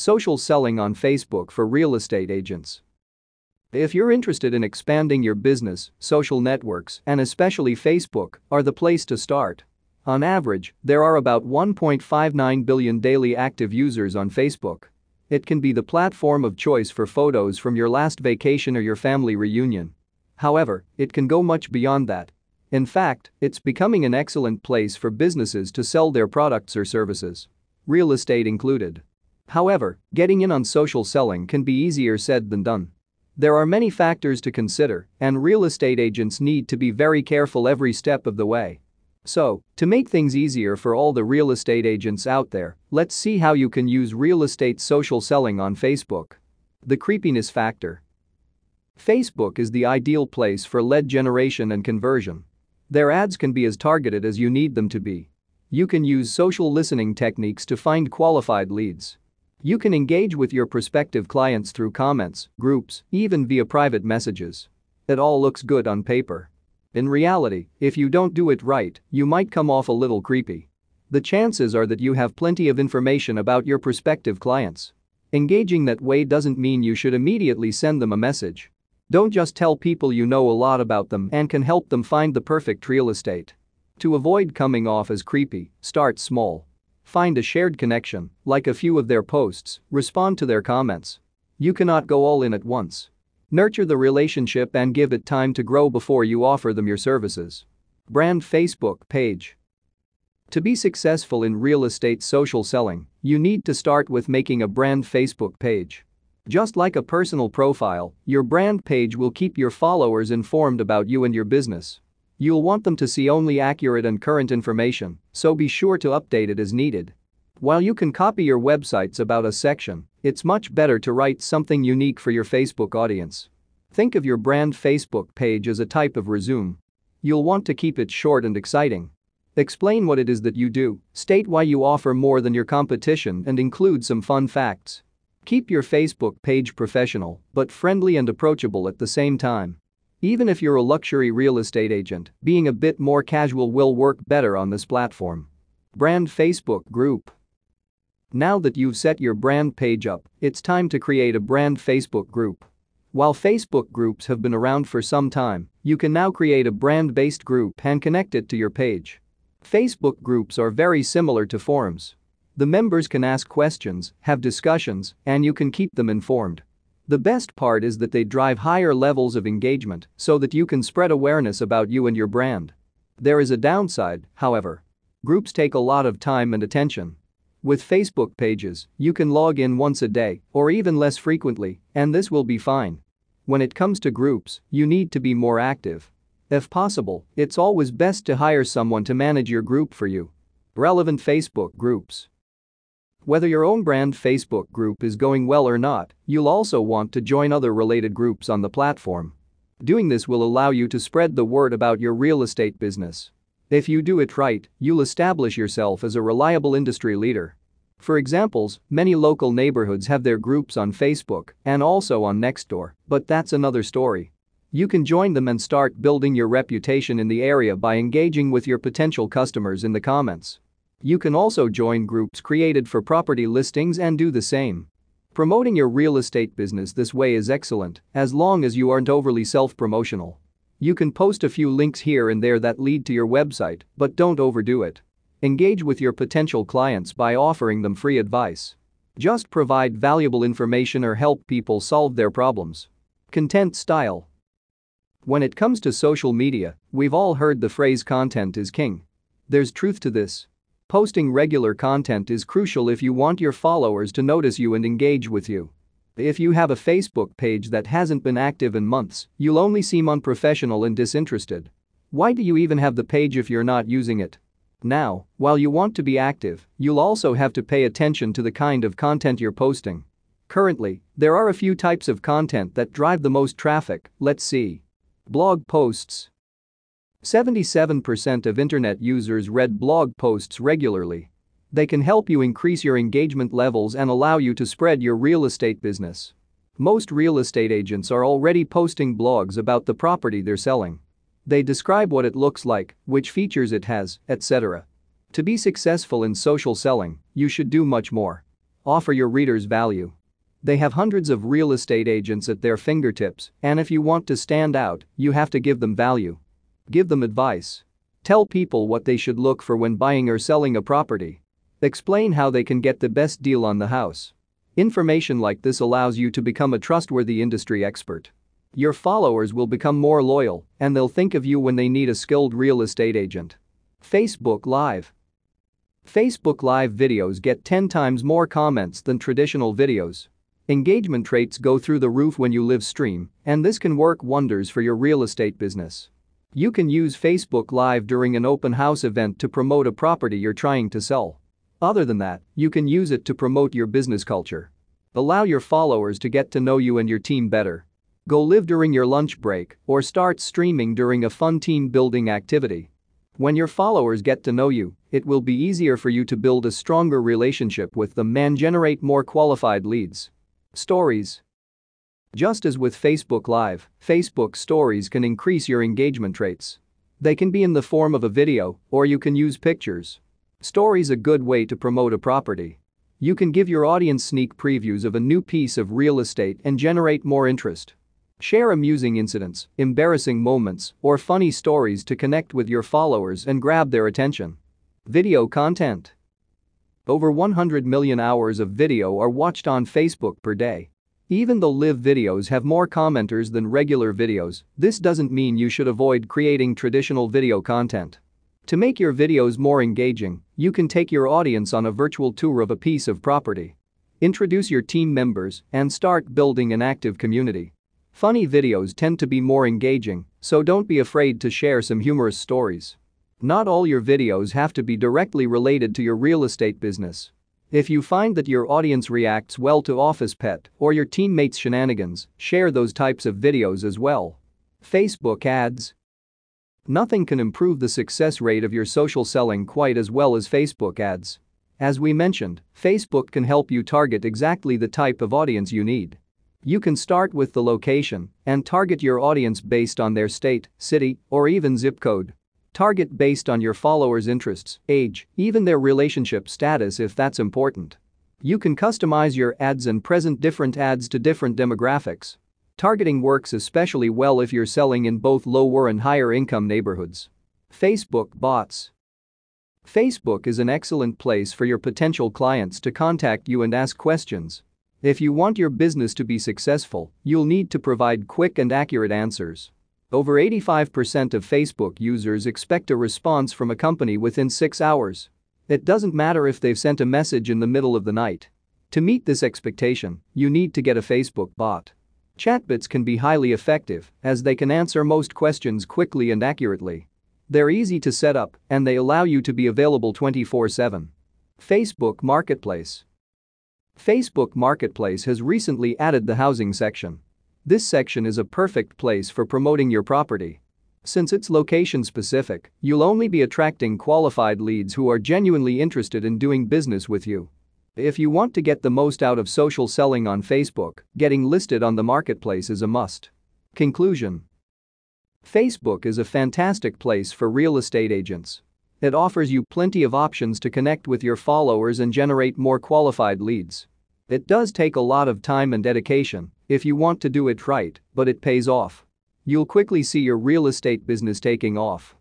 Social selling on Facebook for real estate agents. If you're interested in expanding your business, social networks, and especially Facebook, are the place to start. On average, there are about 1.59 billion daily active users on Facebook. It can be the platform of choice for photos from your last vacation or your family reunion. However, it can go much beyond that. In fact, it's becoming an excellent place for businesses to sell their products or services. Real estate included. However, getting in on social selling can be easier said than done. There are many factors to consider, and real estate agents need to be very careful every step of the way. So, to make things easier for all the real estate agents out there, let's see how you can use real estate social selling on Facebook. The creepiness factor. Facebook is the ideal place for lead generation and conversion. Their ads can be as targeted as you need them to be. You can use social listening techniques to find qualified leads. You can engage with your prospective clients through comments, groups, even via private messages. It all looks good on paper. In reality, if you don't do it right, you might come off a little creepy. The chances are that you have plenty of information about your prospective clients. Engaging that way doesn't mean you should immediately send them a message. Don't just tell people you know a lot about them and can help them find the perfect real estate. To avoid coming off as creepy, start small. Find a shared connection, like a few of their posts, respond to their comments. You cannot go all in at once. Nurture the relationship and give it time to grow before you offer them your services. Brand Facebook page. To be successful in real estate social selling, you need to start with making a brand Facebook page. Just like a personal profile, your brand page will keep your followers informed about you and your business. You'll want them to see only accurate and current information, so be sure to update it as needed. While you can copy your website's about Us section, it's much better to write something unique for your Facebook audience. Think of your brand Facebook page as a type of resume. You'll want to keep it short and exciting. Explain what it is that you do, state why you offer more than your competition, and include some fun facts. Keep your Facebook page professional, but friendly and approachable at the same time. Even if you're a luxury real estate agent, being a bit more casual will work better on this platform. Brand Facebook Group now that you've set your brand page up, it's time to create a brand Facebook group. While Facebook groups have been around for some time, you can now create a brand-based group and connect it to your page. Facebook groups are very similar to forums. The members can ask questions, have discussions, and you can keep them informed. The best part is that they drive higher levels of engagement so that you can spread awareness about you and your brand. There is a downside, however. Groups take a lot of time and attention. With Facebook pages, you can log in once a day or even less frequently, and this will be fine. When it comes to groups, you need to be more active. If possible, it's always best to hire someone to manage your group for you. Relevant Facebook groups. Whether your own brand Facebook group is going well or not, you'll also want to join other related groups on the platform. Doing this will allow you to spread the word about your real estate business. If you do it right, you'll establish yourself as a reliable industry leader. For examples, many local neighborhoods have their groups on Facebook and also on Nextdoor, but that's another story. You can join them and start building your reputation in the area by engaging with your potential customers in the comments. You can also join groups created for property listings and do the same. Promoting your real estate business this way is excellent, as long as you aren't overly self-promotional. You can post a few links here and there that lead to your website, but don't overdo it. Engage with your potential clients by offering them free advice. Just provide valuable information or help people solve their problems. Content style. When it comes to social media, we've all heard the phrase content is king. There's truth to this. Posting regular content is crucial if you want your followers to notice you and engage with you. If you have a Facebook page that hasn't been active in months, you'll only seem unprofessional and disinterested. Why do you even have the page if you're not using it? Now, while you want to be active, you'll also have to pay attention to the kind of content you're posting. Currently, there are a few types of content that drive the most traffic, let's see. Blog posts. 77% of internet users read blog posts regularly, they can help you increase your engagement levels and allow you to spread your real estate business. Most real estate agents are already posting blogs about the property they're selling. They describe what it looks like, which features it has, etc. To be successful in social selling, you should do much more. offer your readers value. They have hundreds of real estate agents at their fingertips, and if you want to stand out, you have to give them value. Give them advice. Tell people what they should look for when buying or selling a property. Explain how they can get the best deal on the house. Information like this allows you to become a trustworthy industry expert. Your followers will become more loyal and they'll think of you when they need a skilled real estate agent. Facebook Live Facebook Live videos get 10 times more comments than traditional videos. Engagement rates go through the roof when you live stream, and this can work wonders for your real estate business. You can use Facebook Live during an open house event to promote a property you're trying to sell. Other than that, you can use it to promote your business culture. Allow your followers to get to know you and your team better. Go live during your lunch break or start streaming during a fun team building activity. When your followers get to know you, it will be easier for you to build a stronger relationship with them and generate more qualified leads. Stories Just as with Facebook Live, Facebook Stories can increase your engagement rates. They can be in the form of a video, or you can use pictures. Stories a good way to promote a property. You can give your audience sneak previews of a new piece of real estate and generate more interest. Share amusing incidents, embarrassing moments, or funny stories to connect with your followers and grab their attention. Video content. Over 100 million hours of video are watched on Facebook per day. Even though live videos have more commenters than regular videos, this doesn't mean you should avoid creating traditional video content. To make your videos more engaging, you can take your audience on a virtual tour of a piece of property. Introduce your team members and start building an active community. Funny videos tend to be more engaging, so don't be afraid to share some humorous stories. Not all your videos have to be directly related to your real estate business. If you find that your audience reacts well to office pet or your teammates' shenanigans, share those types of videos as well. Facebook ads, Nothing can improve the success rate of your social selling quite as well as Facebook ads. As we mentioned, Facebook can help you target exactly the type of audience you need. You can start with the location and target your audience based on their state, city, or even zip code. Target based on your followers' interests, age, even their relationship status if that's important. You can customize your ads and present different ads to different demographics. Targeting works especially well if you're selling in both lower and higher income neighborhoods. Facebook bots. Facebook is an excellent place for your potential clients to contact you and ask questions. If you want your business to be successful, you'll need to provide quick and accurate answers. Over 85% of Facebook users expect a response from a company within 6 hours. It doesn't matter if they've sent a message in the middle of the night. To meet this expectation, you need to get a Facebook bot. Chatbots can be highly effective as they can answer most questions quickly and accurately. They're easy to set up and they allow you to be available 24 7. Facebook Marketplace Facebook Marketplace has recently added the housing section. This section is a perfect place for promoting your property. Since it's location specific, you'll only be attracting qualified leads who are genuinely interested in doing business with you. If you want to get the most out of social selling on Facebook, getting listed on the marketplace is a must. Conclusion Facebook is a fantastic place for real estate agents. It offers you plenty of options to connect with your followers and generate more qualified leads. It does take a lot of time and dedication if you want to do it right, but it pays off. You'll quickly see your real estate business taking off.